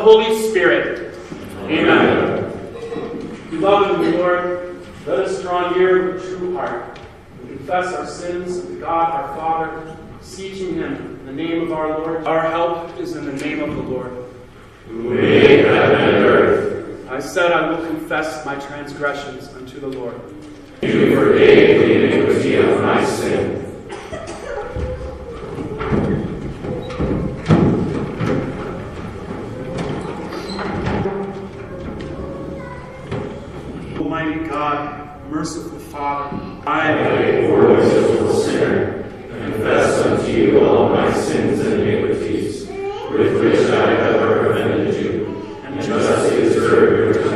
Holy Spirit. Amen. Amen. Beloved the Lord, let us draw near with true heart and confess our sins to God our Father, seeking Him in the name of our Lord. Our help is in the name of the Lord. Who made heaven and earth. I said, I will confess my transgressions unto the Lord. You forgave the iniquity of my sin God, merciful Father, I am a poor miserable sinner, confess unto you all my sins and iniquities, with which I have offended you, and justly deserve your time.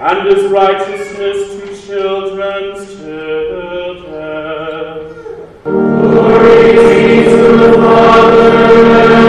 and his righteousness to children's children. Glory be to the Father.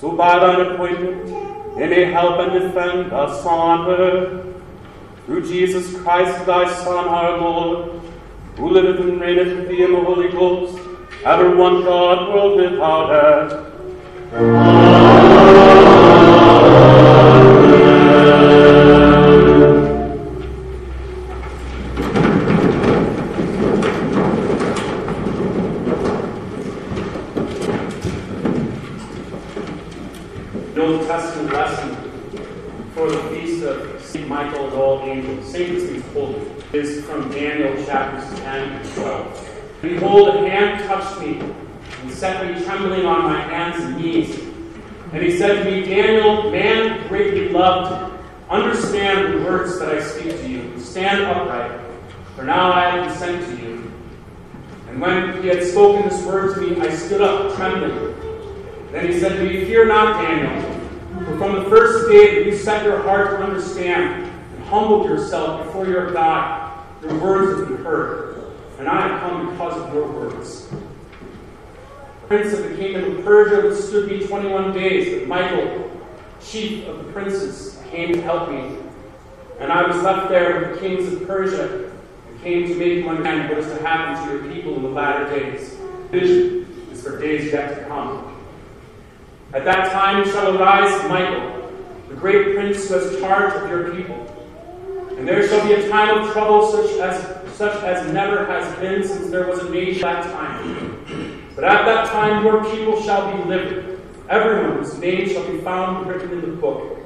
So by thine appointment they may help and defend us on earth. Through Jesus Christ, thy Son, our Lord, who liveth and reigneth with thee in the Holy Ghost, ever one God, world without end. The Behold, a hand touched me and set me trembling on my hands and knees. And he said to me, Daniel, man greatly loved, understand the words that I speak to you. Stand upright, for now I been sent to you. And when he had spoken this word to me, I stood up trembling. Then he said to me, Fear not, Daniel, for from the first day that you set your heart to understand and humbled yourself before your God, your words have been heard, and I have come because of your words. Prince of the kingdom of Persia withstood me 21 days, but Michael, chief of the princes, came to help me. And I was left there with the kings of Persia and came to make you understand what is to happen to your people in the latter days. Vision is for days yet to come. At that time shall arise Michael, the great prince who has charge of your people. And there shall be a time of trouble such as, such as never has been since there was a nation at that time. But at that time your people shall be delivered, everyone whose name shall be found written in the book.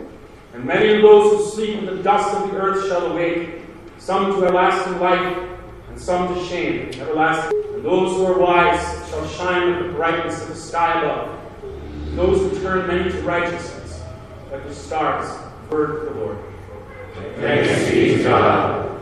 And many of those who sleep in the dust of the earth shall awake, some to everlasting life, and some to shame, everlasting. And those who are wise shall shine like the brightness of the sky above. And those who turn many to righteousness, like the stars, word of the Lord. Thanks be to God.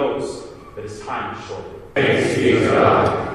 Knows that his time is short. Thanks be to God.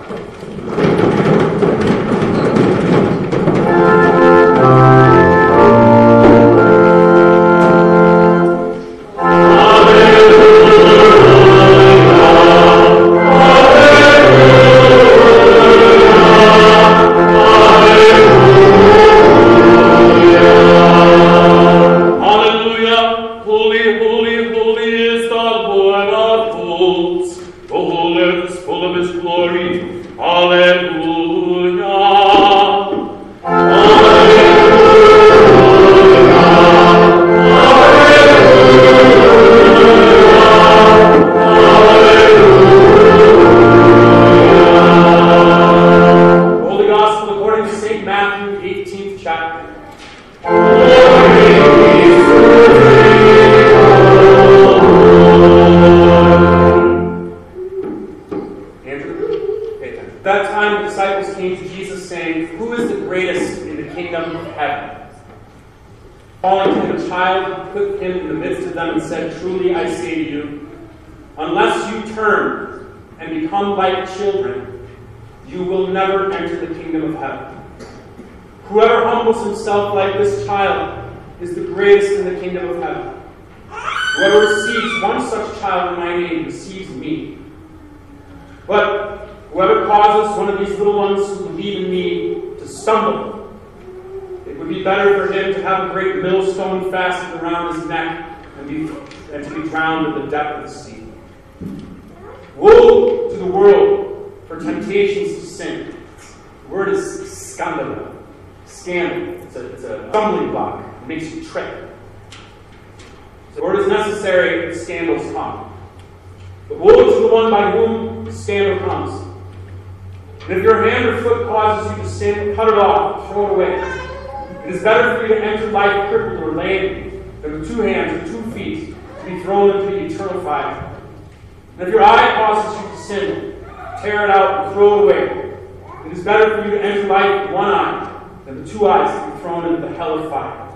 But whoever causes one of these little ones who believe in me to stumble, it would be better for him to have a great millstone fastened around his neck and, be, and to be drowned in the depth of the sea. Woe to the world for temptations to sin. The word is scandal. Scandal. It's a, stumbling block. It makes you trip. The word is necessary scandals come. But woe to the one by whom And if your hand or foot causes you to sin, cut it off, throw it away. It is better for you to enter life crippled or lame than with two hands or two feet to be thrown into the eternal fire. And if your eye causes you to sin, tear it out and throw it away. It is better for you to enter life with one eye than with two eyes to be thrown into the hell of fire.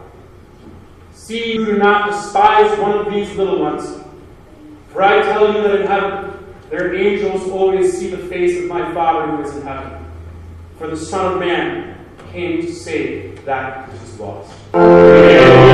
See, you do not despise one of these little ones. For I tell you that in heaven, their angels always see the face of my Father who is in heaven. For the Son of Man came to save that which is lost. I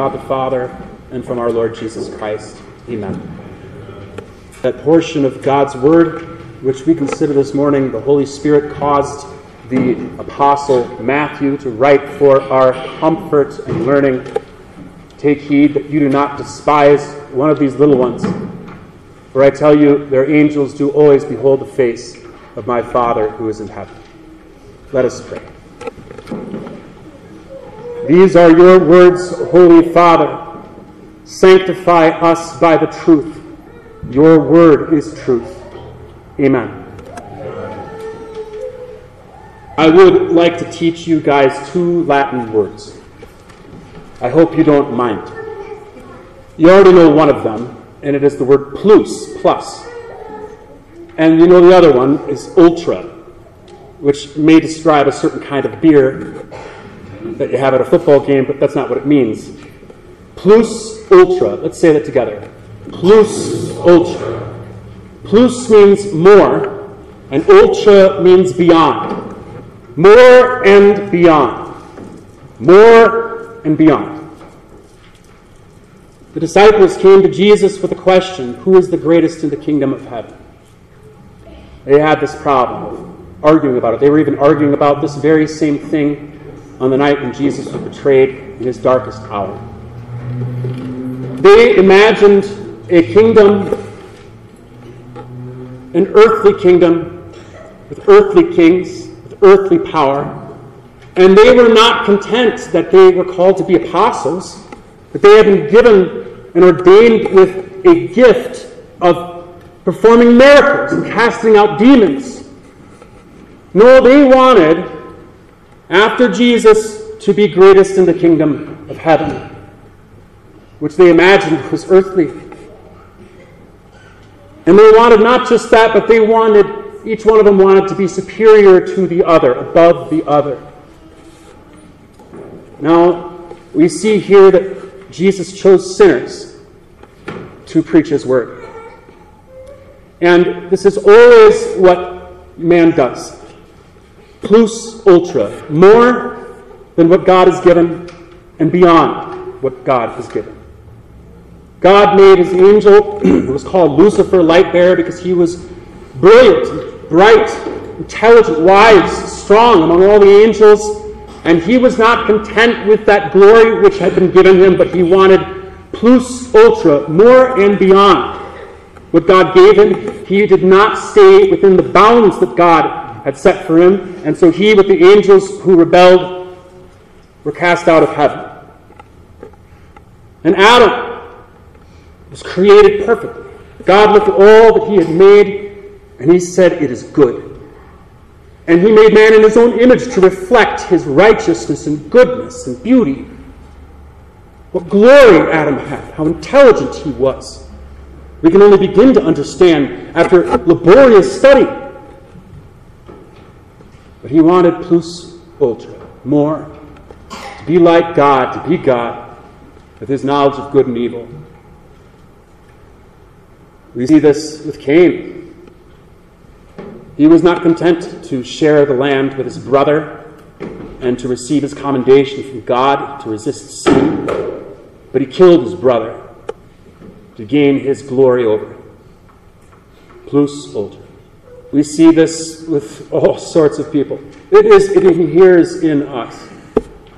God the Father, and from our Lord Jesus Christ. Amen. That portion of God's Word which we consider this morning, the Holy Spirit caused the Apostle Matthew to write for our comfort and learning. Take heed that you do not despise one of these little ones. For I tell you, their angels do always behold the face of my Father who is in heaven. Let us pray. These are your words, Holy Father. Sanctify us by the truth. Your word is truth. Amen. I would like to teach you guys two Latin words. I hope you don't mind. You already know one of them, and it is the word plus, plus. And you know the other one is ultra, which may describe a certain kind of beer that you have at a football game, but that's not what it means. Plus ultra. Let's say that together. Plus ultra. Plus means more, and ultra means beyond. More and beyond. More and beyond. The disciples came to Jesus with a question Who is the greatest in the kingdom of heaven? They had this problem of arguing about it. They were even arguing about this very same thing on the night when Jesus was betrayed in his darkest hour. They imagined a kingdom, an earthly kingdom, with earthly kings, with earthly power, and they were not content that they were called to be apostles, but they had been given and ordained with a gift of performing miracles and casting out demons. No, they wanted, after Jesus, to be greatest in the kingdom of heaven, which they imagined was earthly. And they wanted not just that, but they wanted, each one of them wanted to be superior to the other, above the other. Now, we see here that Jesus chose sinners to preach his word. And this is always what man does. Plus ultra, more than what God has given and beyond what God has given. God made his angel, who was called Lucifer, light bearer, because he was brilliant, bright, intelligent, wise, strong among all the angels. And he was not content with that glory which had been given him, but he wanted plus ultra, more and beyond what God gave him. He did not stay within the bounds that God had set for him. And so he, with the angels who rebelled, were cast out of heaven. And Adam was created perfectly. God looked at all that he had made, and he said, It is good. And he made man in his own image to reflect his righteousness and goodness and beauty. What glory Adam had, how intelligent he was. We can only begin to understand after laborious study. But he wanted plus ultra, more, to be like God, to be God, with his knowledge of good and evil. We see this with Cain. He was not content to share the land with his brother and to receive his commendation from God, to resist sin, but he killed his brother to gain his glory over. Plus ultra. We see this with all sorts of people. It is it inheres in us.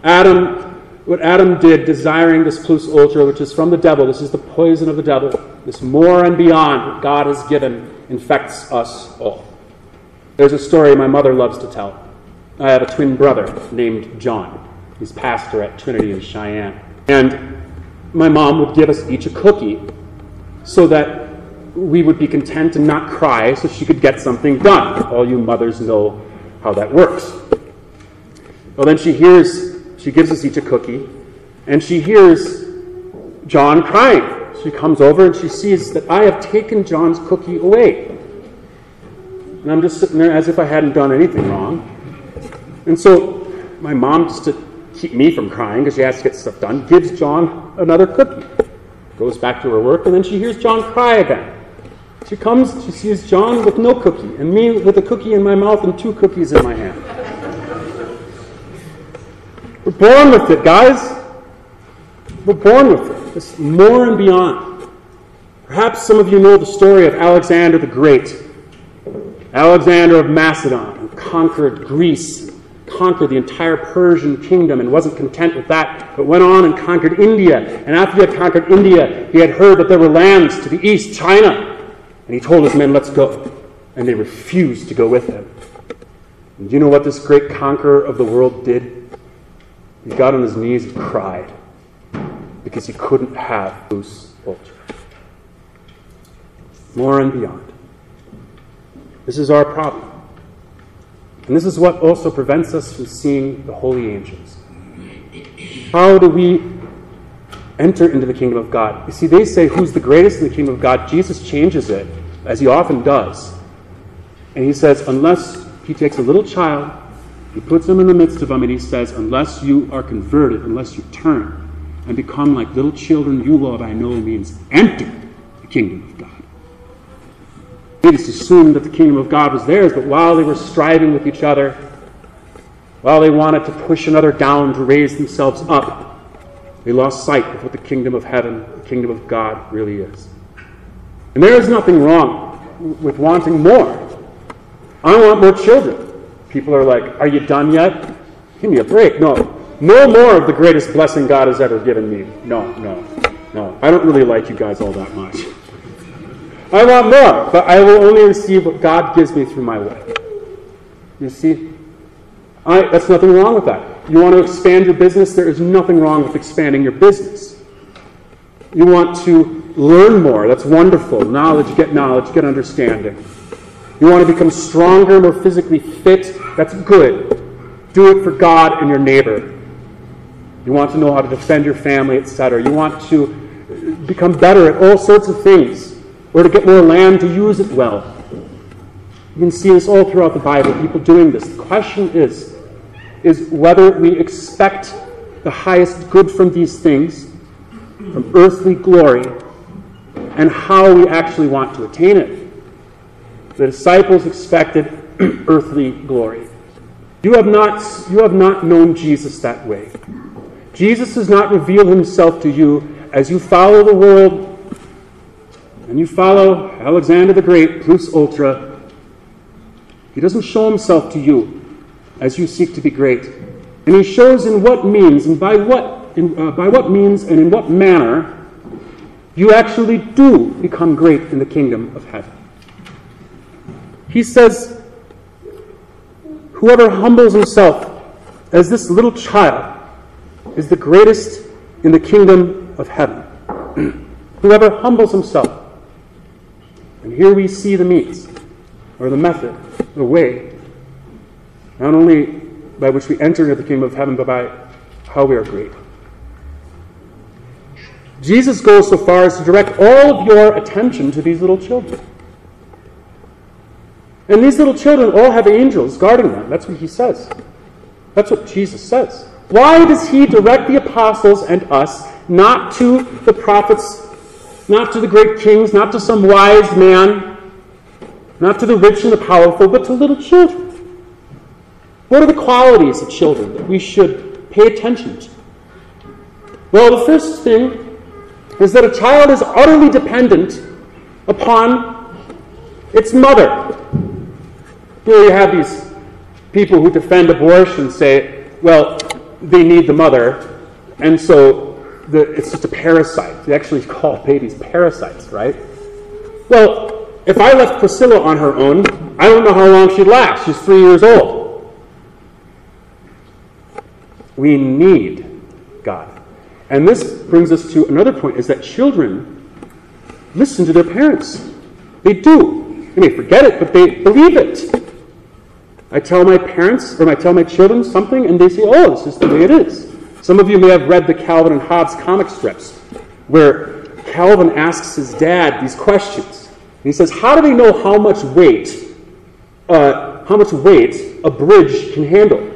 Adam, what Adam did, desiring this plus ultra, which is from the devil, this is the poison of the devil, this more and beyond what God has given, infects us all. There's a story my mother loves to tell. I have a twin brother named John. He's pastor at Trinity in Cheyenne. And my mom would give us each a cookie so that we would be content and not cry so she could get something done. All you mothers know how that works. Well, then she hears, she gives us each a cookie, and she hears John crying. She comes over and she sees that I have taken John's cookie away. And I'm just sitting there as if I hadn't done anything wrong. And so my mom, just to keep me from crying because she has to get stuff done, gives John another cookie. Goes back to her work, and then she hears John cry again. She comes, she sees John with no cookie, and me with a cookie in my mouth and two cookies in my hand. We're born with it, guys. We're born with it. It's more and beyond. Perhaps some of you know the story of Alexander the Great. Alexander of Macedon who conquered Greece, conquered the entire Persian kingdom, and wasn't content with that, but went on and conquered India. And after he had conquered India, he had heard that there were lands to the east, China. And he told his men, Let's go. And they refused to go with him. And do you know what this great conqueror of the world did? He got on his knees and cried because he couldn't have plus ultra. More and beyond. This is our problem. And this is what also prevents us from seeing the holy angels. How do we enter into the kingdom of God? You see, they say, Who's the greatest in the kingdom of God? Jesus changes it, as he often does. And he says, Unless he takes a little child, he puts him in the midst of them, and he says, Unless you are converted, unless you turn and become like little children, you will by no means enter the kingdom of God. It is assumed that the kingdom of God was theirs, but while they were striving with each other, while they wanted to push another down to raise themselves up, they lost sight of what the kingdom of heaven, the kingdom of God really is. And there is nothing wrong with wanting more. I want more children. People are like, Are you done yet? Give me a break. No. No more of the greatest blessing God has ever given me. No, no, no. I don't really like you guys all that much. I want more, but I will only receive what God gives me through my way. You see? I, that's nothing wrong with that. You want to expand your business? There is nothing wrong with expanding your business. You want to learn more? That's wonderful. Knowledge, get knowledge, get understanding. You want to become stronger, more physically fit? That's good. Do it for God and your neighbor. You want to know how to defend your family, etc. You want to become better at all sorts of things or to get more land to use it well. You can see this all throughout the Bible, people doing this. The question is, is whether we expect the highest good from these things, from earthly glory, and how we actually want to attain it. The disciples expected earthly glory. You have not, you have not known Jesus that way. Jesus does not reveal himself to you as you follow the world and you follow Alexander the Great, plus ultra. He doesn't show himself to you as you seek to be great. And he shows in what means and by what, in, uh, by what means and in what manner you actually do become great in the kingdom of heaven. He says, Whoever humbles himself as this little child is the greatest in the kingdom of heaven. Whoever humbles himself. And here we see the means, or the method, the way, not only by which we enter into the kingdom of heaven, but by how we are great. Jesus goes so far as to direct all of your attention to these little children. And these little children all have angels guarding them. That's what he says. That's what Jesus says. Why does he direct the apostles and us not to the prophets, not to the great kings, not to some wise man, not to the rich and the powerful, but to little children? What are the qualities of children that we should pay attention to? Well, the first thing is that a child is utterly dependent upon its mother. Here you have these people who defend abortion say, well, they need the mother, and so the, it's just a parasite. They actually call babies parasites, right? Well, if I left Priscilla on her own, I don't know how long she'd last. She's three years old. We need God. And this brings us to another point is that children listen to their parents. They do. They may forget it, but they believe it. I tell my parents or I tell my children something and they say, oh, this is the way it is. Some of you may have read the Calvin and Hobbes comic strips where Calvin asks his dad these questions. And he says, how do they know how much weight, uh, how much weight a bridge can handle?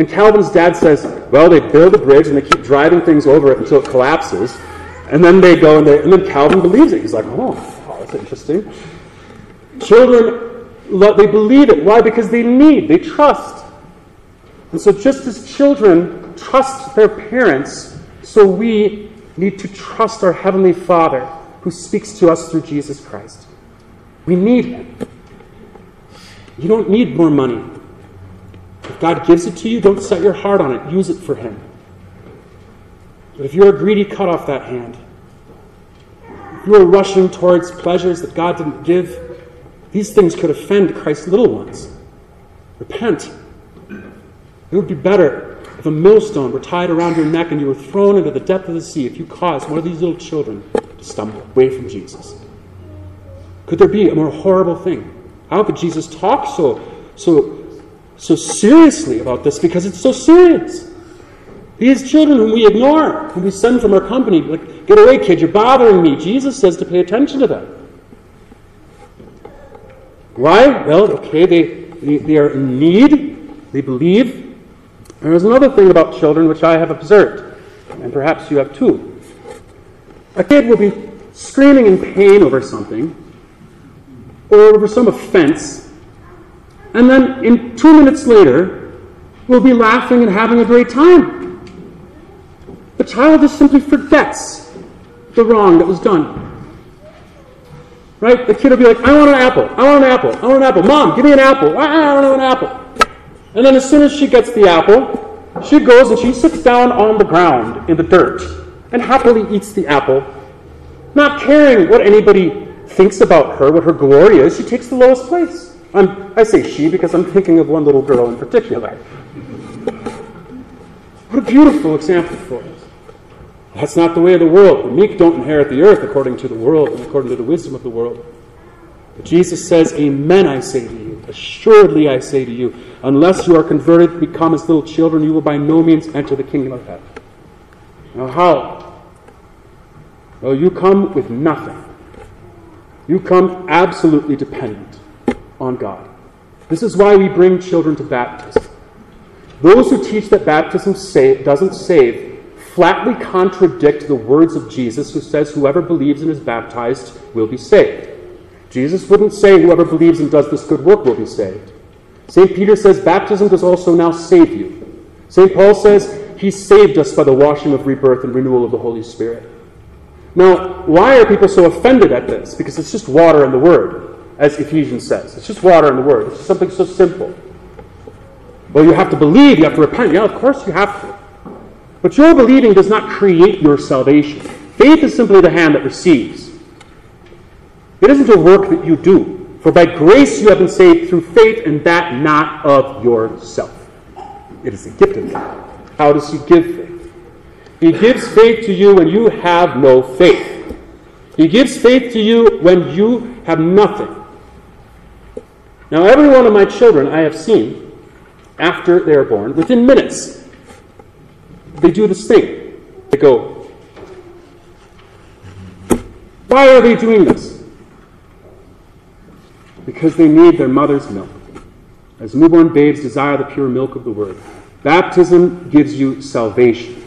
And Calvin's dad says, well, they build a bridge and they keep driving things over it until it collapses. And then they go and, they, and then Calvin believes it. He's like, oh, oh that's interesting. Children they believe it. Why? Because they need, they trust. And so, just as children trust their parents, so we need to trust our Heavenly Father who speaks to us through Jesus Christ. We need Him. You don't need more money. If God gives it to you, don't set your heart on it. Use it for Him. But if you're greedy, cut off that hand. If you are rushing towards pleasures that God didn't give, these things could offend Christ's little ones. Repent. It would be better if a millstone were tied around your neck and you were thrown into the depth of the sea if you caused one of these little children to stumble away from Jesus. Could there be a more horrible thing? How could Jesus talk so, so, so seriously about this? Because it's so serious. These children whom we ignore, whom we send from our company, like, get away, kid, you're bothering me. Jesus says to pay attention to them. Why? Well, okay, they, they, they are in need, they believe. There's another thing about children which I have observed, and perhaps you have too. A kid will be screaming in pain over something, or over some offense, and then in two minutes later, we'll be laughing and having a great time. The child just simply forgets the wrong that was done. Right? The kid will be like, I want an apple. I want an apple. I want an apple. Mom, give me an apple. Ah, I want an apple. And then as soon as she gets the apple, she goes and she sits down on the ground in the dirt and happily eats the apple, not caring what anybody thinks about her, what her glory is. She takes the lowest place. I'm, I say she because I'm thinking of one little girl in particular. What a beautiful example for us. That's not the way of the world. The meek don't inherit the earth according to the world and according to the wisdom of the world. But Jesus says, Amen, I say to you. Assuredly, I say to you, unless you are converted, become as little children, you will by no means enter the kingdom of heaven. Now, how? Well, you come with nothing. You come absolutely dependent on God. This is why we bring children to baptism. Those who teach that baptism save, doesn't save flatly contradict the words of Jesus, who says, Whoever believes and is baptized will be saved. Jesus wouldn't say, Whoever believes and does this good work will be saved. St. Peter says, Baptism does also now save you. St. Paul says, He saved us by the washing of rebirth and renewal of the Holy Spirit. Now, why are people so offended at this? Because it's just water and the Word. As Ephesians says. It's just water and the Word. It's something so simple. Well, you have to believe, you have to repent. Yeah, of course you have to. But your believing does not create your salvation. Faith is simply the hand that receives. It isn't a work that you do. For by grace you have been saved through faith, and that not of yourself. It is a gift of God. How does He give faith? He gives faith to you when you have no faith. He gives faith to you when you have nothing. Now, every one of my children I have seen after they are born, within minutes, they do this thing. They go, Why are they doing this? Because they need their mother's milk. As newborn babes desire the pure milk of the Word. Baptism gives you salvation.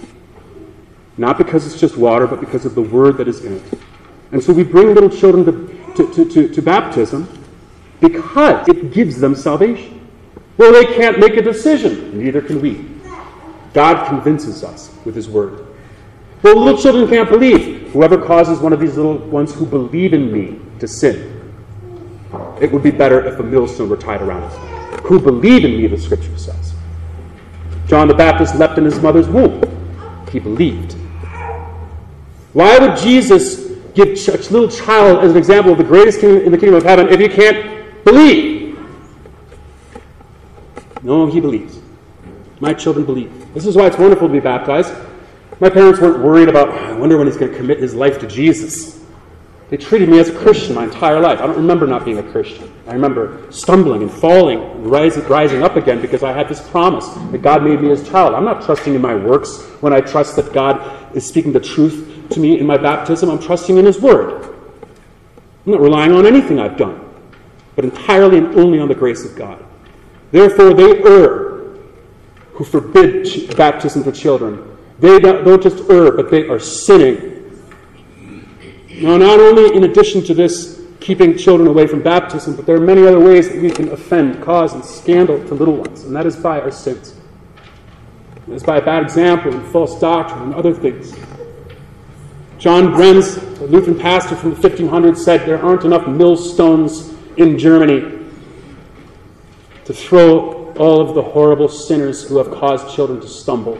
Not because it's just water, but because of the Word that is in it. And so we bring little children to, to, to, to, to baptism because it gives them salvation. Well, they can't make a decision, neither can we. God convinces us with His Word. Well, little children can't believe. Whoever causes one of these little ones who believe in me to sin, it would be better if a millstone were tied around neck. Who believe in me, the Scripture says. John the Baptist leapt in his mother's womb. He believed. Why would Jesus give a little child as an example of the greatest king in the kingdom of heaven if he can't believe? No, he believes. My children believe. This is why it's wonderful to be baptized. My parents weren't worried about, oh, I wonder when he's going to commit his life to Jesus. They treated me as a Christian my entire life. I don't remember not being a Christian. I remember stumbling and falling and rising, rising up again because I had this promise that God made me his child. I'm not trusting in my works when I trust that God is speaking the truth to me in my baptism. I'm trusting in his word. I'm not relying on anything I've done, but entirely and only on the grace of God. Therefore, they err who forbid baptism for children. They don't just err, but they are sinning. Now, not only in addition to this, keeping children away from baptism, but there are many other ways that we can offend, cause, and scandal to little ones, and that is by our sins. It is by bad example and false doctrine and other things. John Brenz, a Lutheran pastor from the 1500s, said there aren't enough millstones in Germany to throw all of the horrible sinners who have caused children to stumble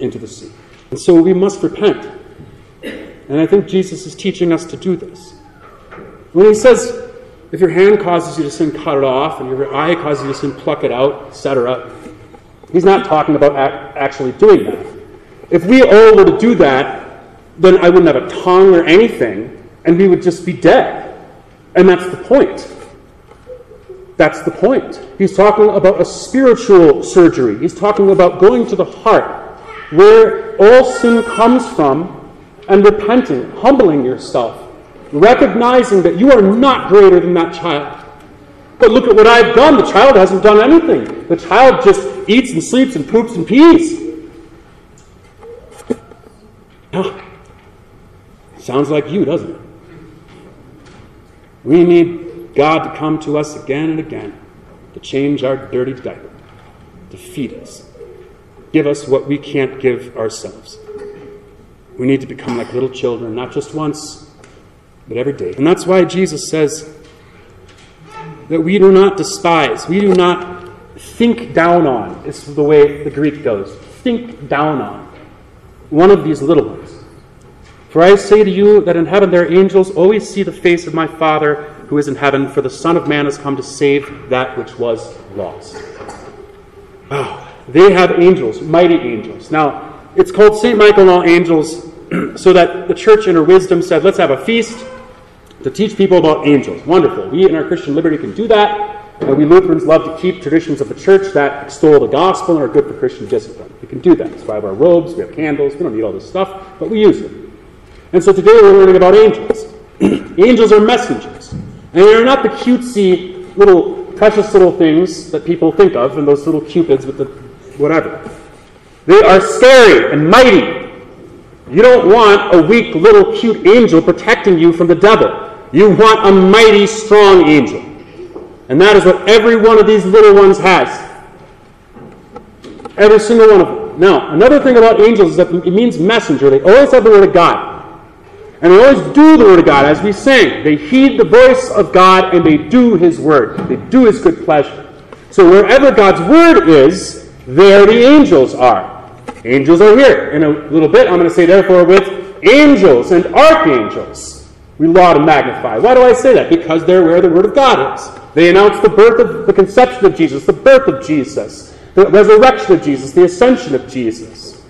into the sea. And so we must repent. And I think Jesus is teaching us to do this. When he says, if your hand causes you to sin, cut it off, and your eye causes you to sin, pluck it out, etc., he's not talking about actually doing that. If we all were to do that, then I wouldn't have a tongue or anything, and we would just be dead. And that's the point. That's the point. He's talking about a spiritual surgery. He's talking about going to the heart, where all sin comes from, and repenting, humbling yourself, recognizing that you are not greater than that child. But look at what I've done. The child hasn't done anything. The child just eats and sleeps and poops and pees. Ah. sounds like you, doesn't it? We need God to come to us again and again to change our dirty diaper, to feed us, give us what we can't give ourselves. We need to become like little children, not just once, but every day. And that's why Jesus says that we do not despise, we do not think down on, is the way the Greek goes. Think down on one of these little ones. For I say to you that in heaven their angels always see the face of my Father who is in heaven, for the Son of Man has come to save that which was lost. Oh, they have angels, mighty angels. Now, it's called St. Michael and all angels so that the church in her wisdom said, let's have a feast to teach people about angels. Wonderful. We in our Christian liberty can do that. And we Lutherans love to keep traditions of the church that extol the gospel and are good for Christian discipline. We can do that. Why we have our robes, we have candles, we don't need all this stuff, but we use them. And so today we're learning about angels. angels are messengers. And they're not the cutesy little precious little things that people think of and those little cupids with the whatever. They are scary and mighty. You don't want a weak little cute angel protecting you from the devil. You want a mighty strong angel. And that is what every one of these little ones has. Every single one of them. Now, another thing about angels is that it means messenger. They always have the word of God. And they always do the Word of God, as we sang. They heed the voice of God and they do His Word. They do His good pleasure. So wherever God's Word is, there the angels are. Angels are here. In a little bit, I'm going to say, therefore, with angels and archangels, we laud and magnify. Why do I say that? Because they're where the Word of God is. They announce the birth of the conception of Jesus, the birth of Jesus, the resurrection of Jesus, the ascension of Jesus.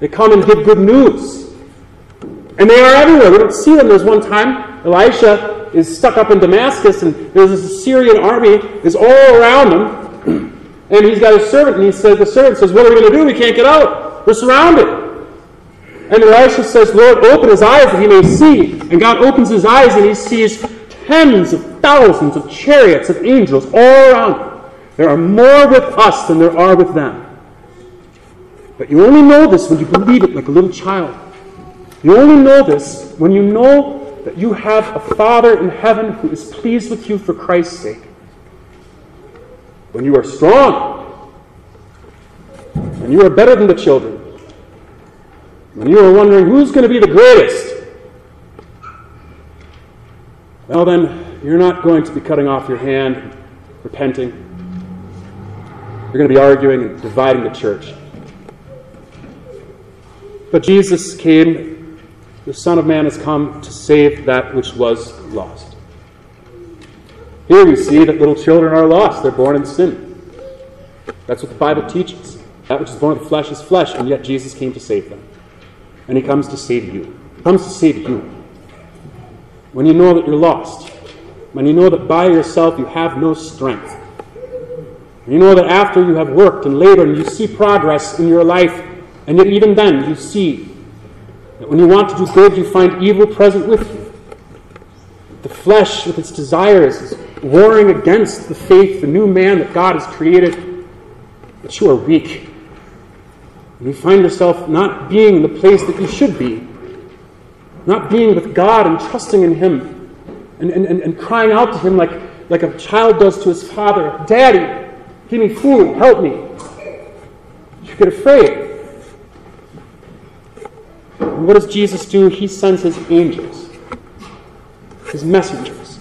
They come and give good news. And they are everywhere. We don't see them. There's one time Elisha is stuck up in Damascus, and there's this Assyrian army is all around him. And he's got a servant, and he said, the servant says, What are we going to do? We can't get out. We're surrounded. And Elisha says, Lord, open his eyes that he may see. And God opens his eyes, and he sees tens of thousands of chariots of angels all around him. There are more with us than there are with them. But you only know this when you believe it like a little child. You only know this when you know that you have a Father in heaven who is pleased with you for Christ's sake. When you are strong, when you are better than the children, when you are wondering who's going to be the greatest, well, then you're not going to be cutting off your hand, repenting. You're going to be arguing and dividing the church. But Jesus came, the Son of Man has come to save that which was lost. Here we see that little children are lost. They're born in sin. That's what the Bible teaches. That which is born of the flesh is flesh, and yet Jesus came to save them. And he comes to save you. He comes to save you. When you know that you're lost, when you know that by yourself you have no strength, when you know that after you have worked and labored and you see progress in your life, and yet even then you see when you want to do good, you find evil present with you. The flesh, with its desires, is warring against the faith, the new man that God has created, but you are weak. And you find yourself not being in the place that you should be, not being with God and trusting in Him, and, and, and, and crying out to Him like, like a child does to his father Daddy, give me food, help me. You get afraid. And what does Jesus do? He sends His angels, His messengers.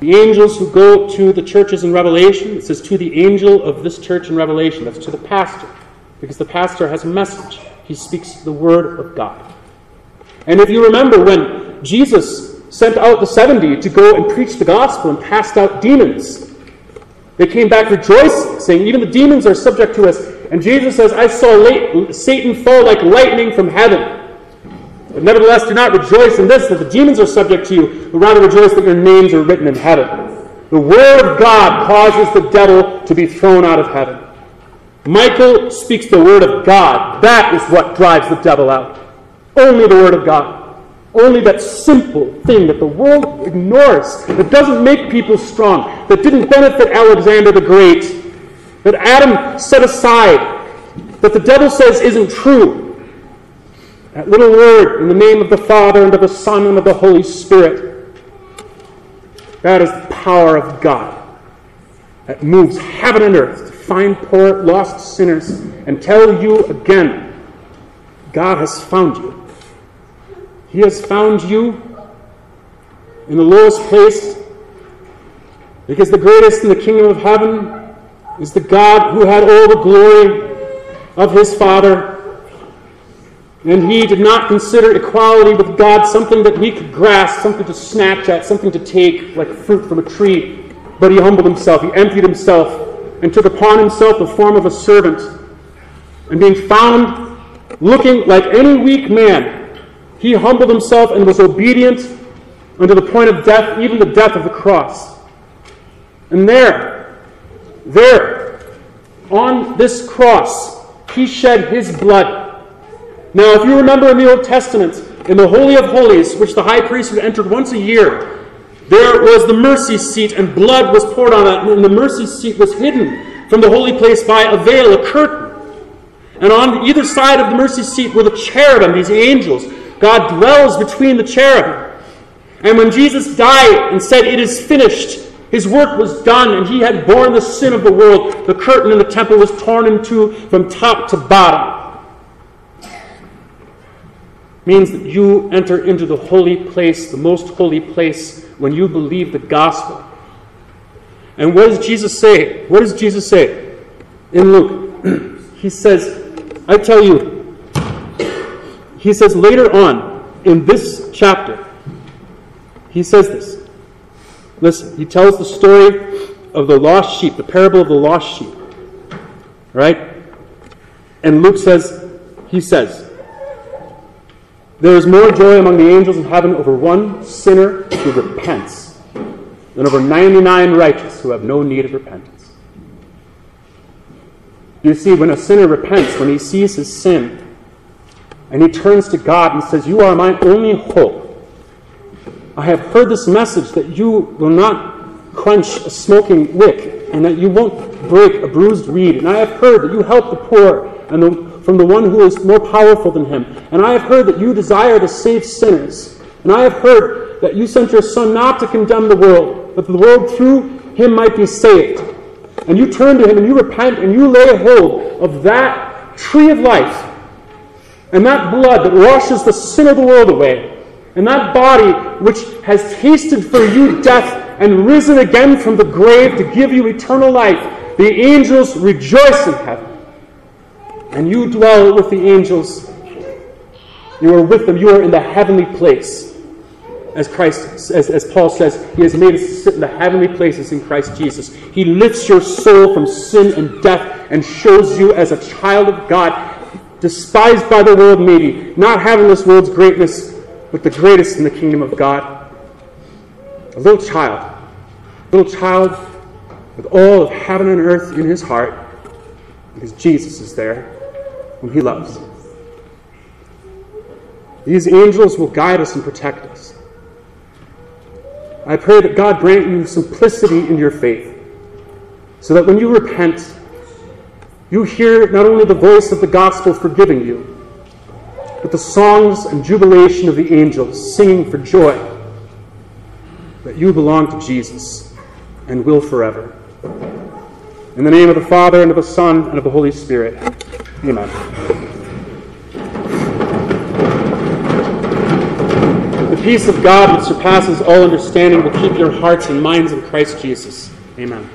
The angels who go to the churches in Revelation, it says to the angel of this church in Revelation, that's to the pastor, because the pastor has a message. He speaks the word of God. And if you remember when Jesus sent out the 70 to go and preach the gospel and cast out demons, they came back rejoicing, saying, Even the demons are subject to us. And Jesus says, I saw Satan fall like lightning from heaven. But nevertheless, do not rejoice in this, that the demons are subject to you, but rather rejoice that your names are written in heaven. The Word of God causes the devil to be thrown out of heaven. Michael speaks the Word of God. That is what drives the devil out. Only the Word of God. Only that simple thing that the world ignores, that doesn't make people strong, that didn't benefit Alexander the Great, that Adam set aside, that the devil says isn't true. That little word in the name of the Father and of the Son and of the Holy Spirit. That is the power of God that moves heaven and earth to find poor, lost sinners and tell you again God has found you. He has found you in the lowest place because the greatest in the kingdom of heaven is the God who had all the glory of his Father. And he did not consider equality with God something that he could grasp, something to snatch at, something to take like fruit from a tree. But he humbled himself, he emptied himself, and took upon himself the form of a servant. And being found looking like any weak man, he humbled himself and was obedient unto the point of death, even the death of the cross. And there, there, on this cross, he shed his blood. Now, if you remember in the Old Testament, in the Holy of Holies, which the high priest would enter once a year, there was the mercy seat, and blood was poured on it, and the mercy seat was hidden from the holy place by a veil, a curtain. And on either side of the mercy seat were the cherubim, these angels. God dwells between the cherubim. And when Jesus died and said, It is finished, his work was done, and he had borne the sin of the world. The curtain in the temple was torn in two from top to bottom. Means that you enter into the holy place, the most holy place, when you believe the gospel. And what does Jesus say? What does Jesus say in Luke? he says, I tell you, he says later on in this chapter, he says this. Listen, he tells the story of the lost sheep, the parable of the lost sheep. Right? And Luke says, he says, there is more joy among the angels in heaven over one sinner who repents than over 99 righteous who have no need of repentance. You see, when a sinner repents, when he sees his sin, and he turns to God and says, You are my only hope. I have heard this message that you will not quench a smoking wick, and that you won't break a bruised reed. And I have heard that you help the poor and the, from the one who is more powerful than him. And I have heard that you desire to save sinners. And I have heard that you sent your Son not to condemn the world, but that the world through him might be saved. And you turn to him and you repent and you lay hold of that tree of life and that blood that washes the sin of the world away, and that body which has tasted for you death and risen again from the grave to give you eternal life, the angels rejoice in heaven. And you dwell with the angels. You are with them. You are in the heavenly place. As Christ, as, as Paul says, He has made us sit in the heavenly places in Christ Jesus. He lifts your soul from sin and death and shows you as a child of God despised by the world, maybe, not having this world's greatness, but the greatest in the kingdom of God. A little child, a little child with all of heaven and earth in his heart, because Jesus is there, whom he loves. These angels will guide us and protect us. I pray that God grant you simplicity in your faith, so that when you repent, you hear not only the voice of the gospel forgiving you, but the songs and jubilation of the angels singing for joy that you belong to Jesus and will forever. In the name of the Father, and of the Son, and of the Holy Spirit. Amen. The peace of God that surpasses all understanding will keep your hearts and minds in Christ Jesus. Amen.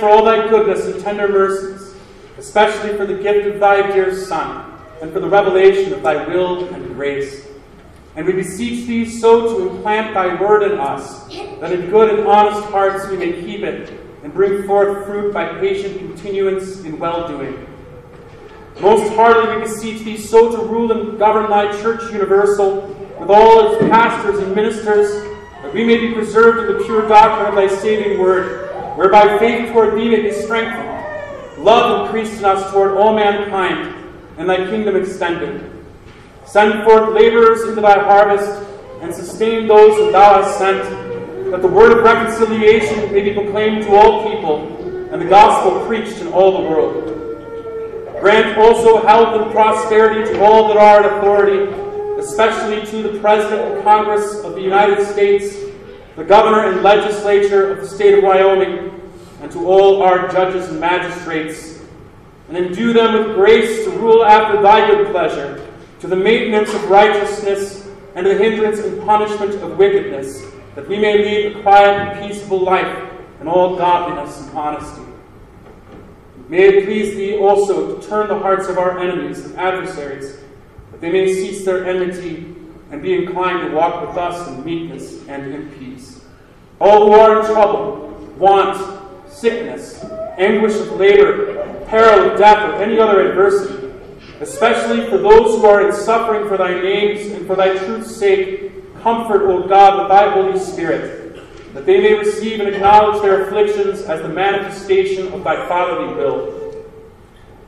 For all thy goodness and tender mercies, especially for the gift of thy dear Son, and for the revelation of thy will and grace. And we beseech thee so to implant thy word in us, that in good and honest hearts we may keep it, and bring forth fruit by patient continuance in well doing. Most heartily we beseech thee so to rule and govern thy church universal, with all its pastors and ministers, that we may be preserved in the pure doctrine of thy saving word, whereby faith toward thee may be strengthened, love increased in us toward all mankind, and thy kingdom extended. Send forth laborers into thy harvest, and sustain those whom thou hast sent, that the word of reconciliation may be proclaimed to all people, and the gospel preached in all the world. Grant also health and prosperity to all that are in authority, especially to the President and Congress of the United States, the Governor and Legislature of the State of Wyoming, all our judges and magistrates, and endue them with grace to rule after thy good pleasure, to the maintenance of righteousness and the hindrance and punishment of wickedness, that we may lead a quiet and peaceable life in all godliness and honesty. May it please thee also to turn the hearts of our enemies and adversaries, that they may cease their enmity and be inclined to walk with us in meekness and in peace. All who are in trouble, want, sickness, anguish of labor, peril of death, or any other adversity, especially for those who are in suffering for thy name's and for thy truth's sake, comfort, O God, with thy Holy Spirit that they may receive and acknowledge their afflictions as the manifestation of thy fatherly will.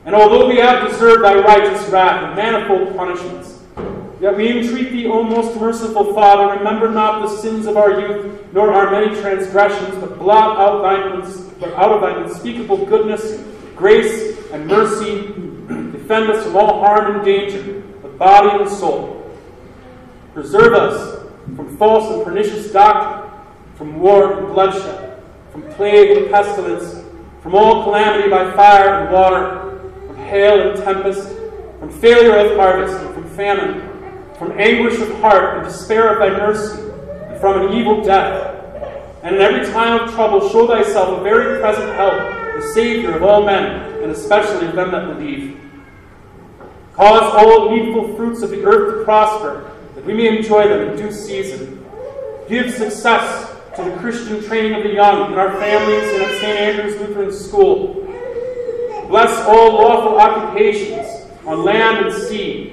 And although we have deserved thy righteous wrath and manifold punishments, yet we entreat thee, O most merciful Father, remember not the sins of our youth, nor our many transgressions, but blot out, thine, but out of thine unspeakable goodness, grace, and mercy. Defend us from all harm and danger, of body and soul. Preserve us from false and pernicious doctrine from war and bloodshed, from plague and pestilence, from all calamity by fire and water, from hail and tempest, from failure of harvest and from famine, from anguish of heart and despair of thy mercy, and from an evil death. And in every time of trouble, show thyself a very present help, the Savior of all men, and especially of them that believe. Cause all needful fruits of the earth to prosper, that we may enjoy them in due season. Give success to the Christian training of the young in our families and at St. Andrew's Lutheran School. Bless all lawful occupations on land and sea,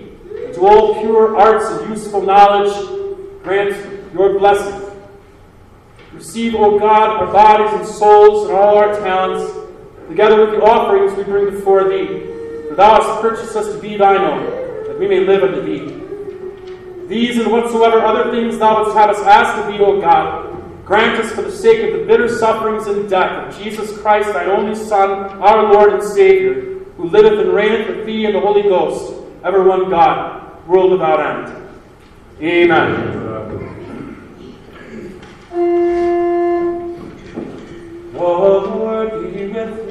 to all pure arts and useful knowledge, grant your blessing. Receive, O God, our bodies and souls and all our talents, together with the offerings we bring before thee. For thou hast purchased us to be thine own, that we may live unto thee. These and whatsoever other things thou wouldst have us ask of thee, O God, Grant us for the sake of the bitter sufferings and death of Jesus Christ, thy only Son, our Lord and Savior, who liveth and reigneth with thee in the Holy Ghost, ever one God, world without end. Amen. The Lord be with you.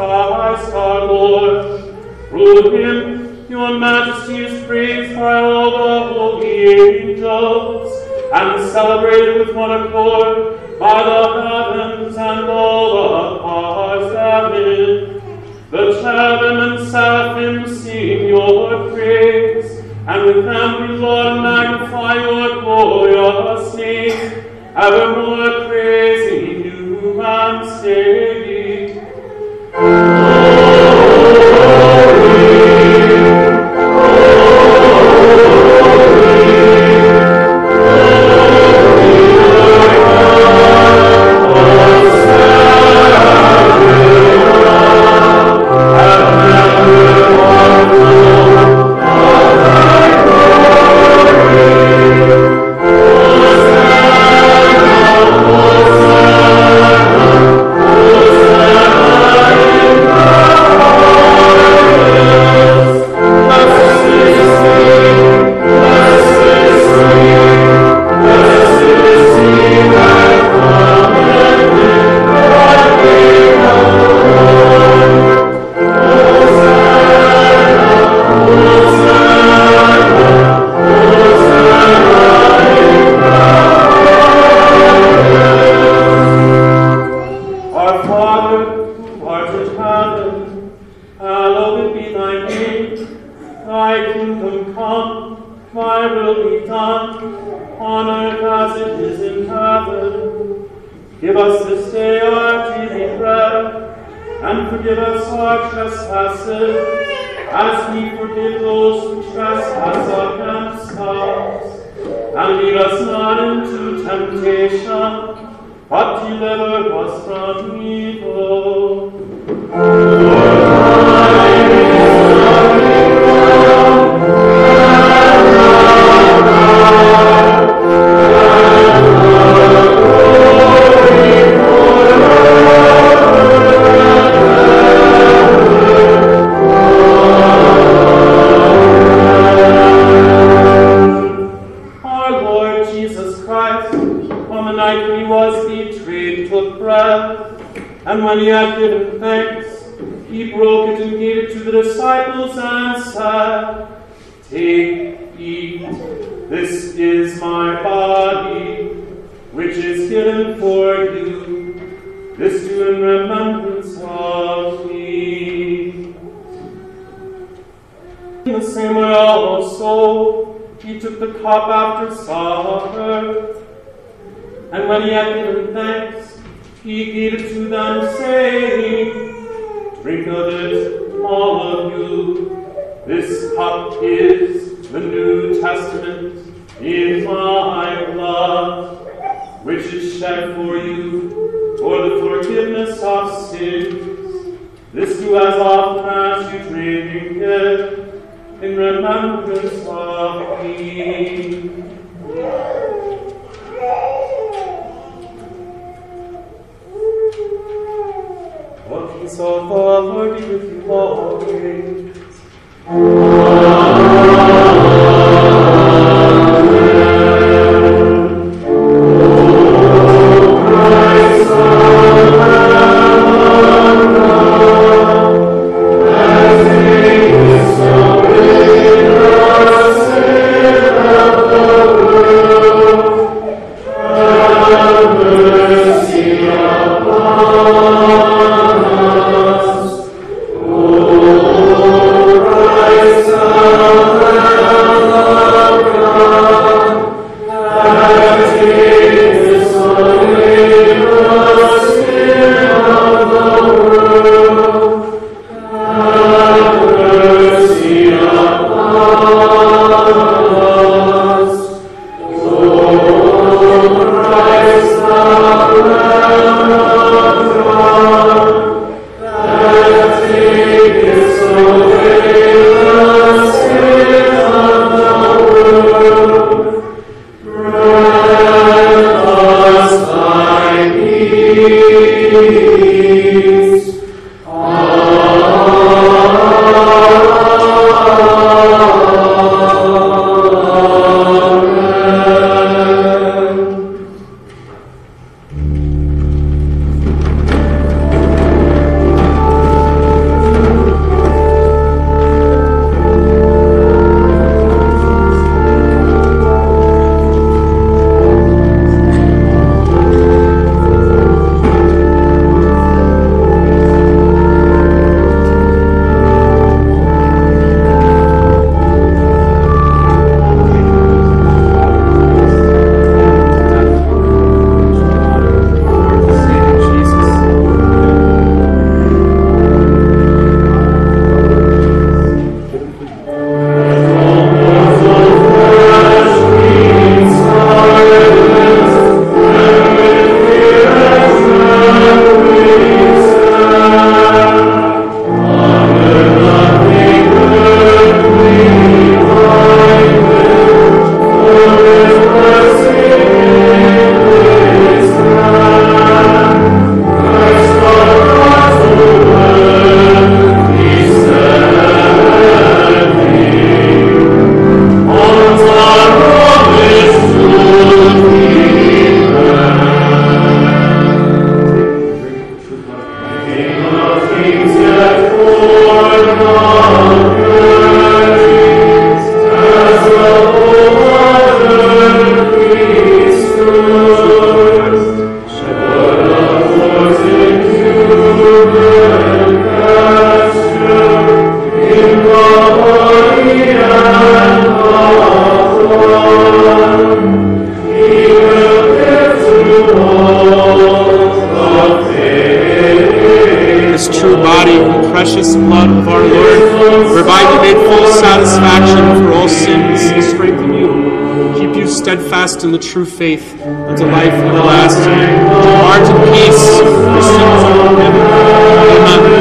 Christ our Lord. Through him your majesty is praised by all the holy angels, and celebrated with one accord by the heavens and all the powers therein. The cherubim and seraphim sing your praise, and with them we Lord magnify your glorious name, evermore praising you and saying, precious blood of our Lord, whereby he made full satisfaction for all sins, strengthen you, keep you steadfast in the true faith unto life everlasting. Depart in heart and peace, your sins are forgiven. Amen.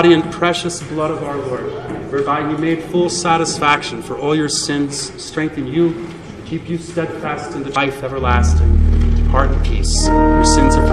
Body and precious blood of our Lord, whereby he made full satisfaction for all your sins, strengthen you, keep you steadfast in the life everlasting. Depart in peace. Your sins are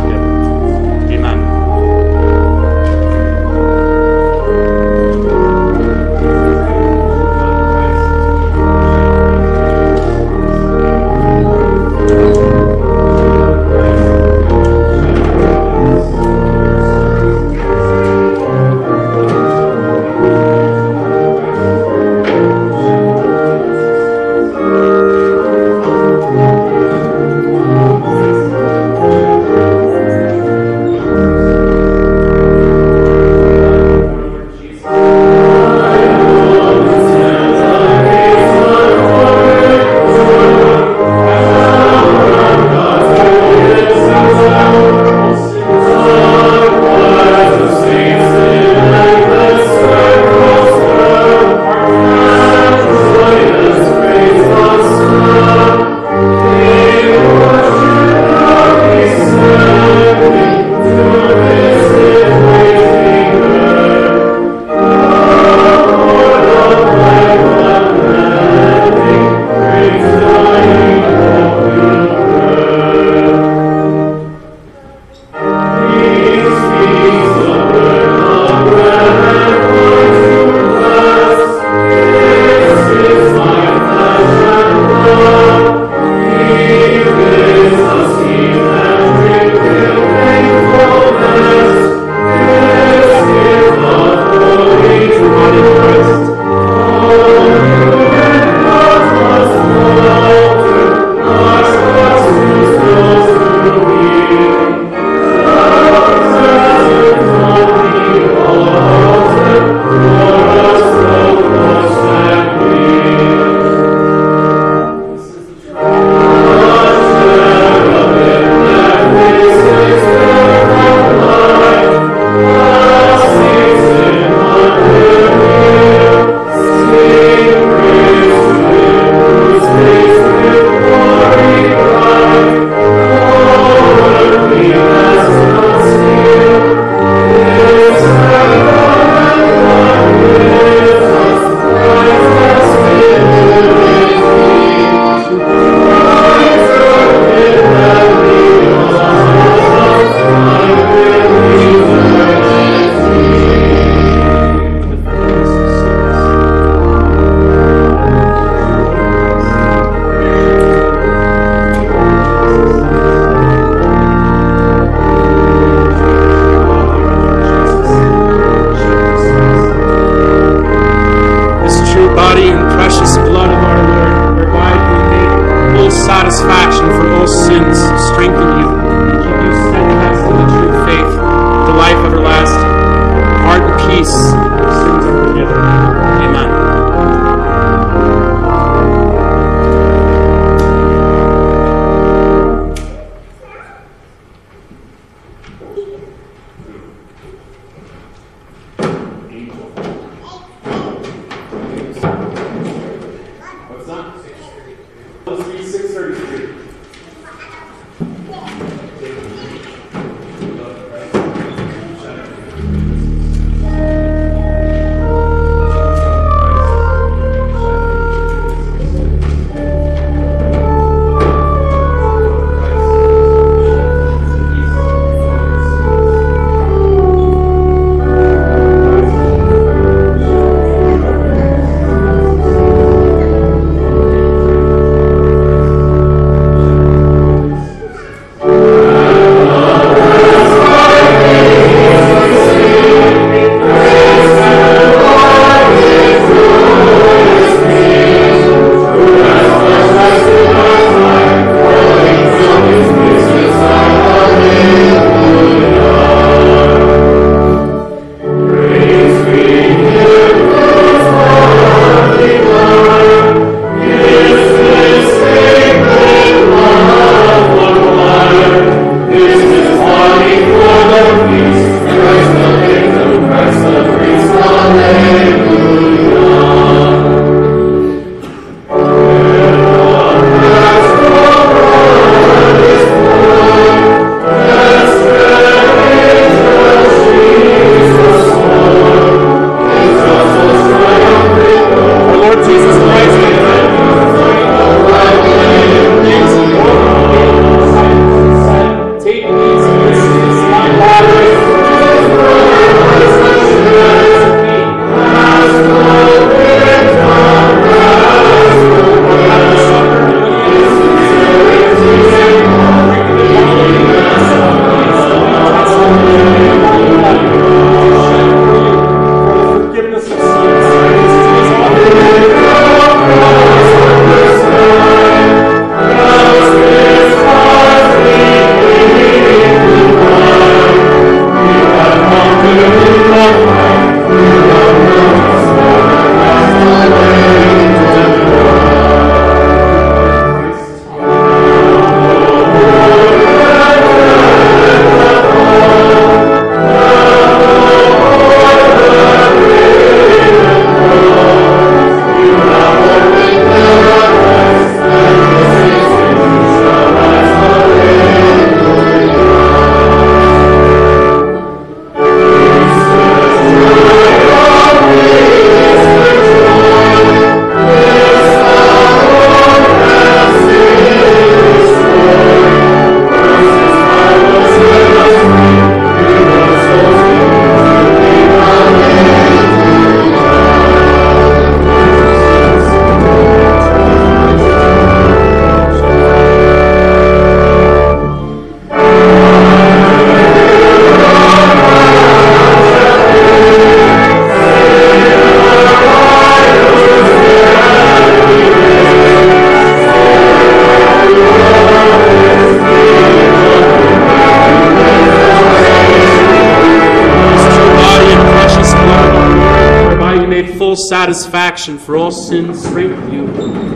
satisfaction for all sin, with you,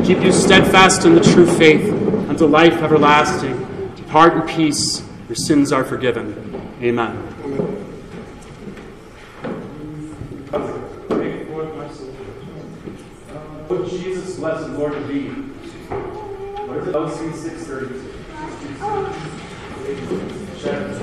keep you steadfast in the true faith unto life everlasting. Depart in peace, your sins are forgiven. Amen. Amen. What Jesus blessed the Lord to be. What is it? OC Shadows.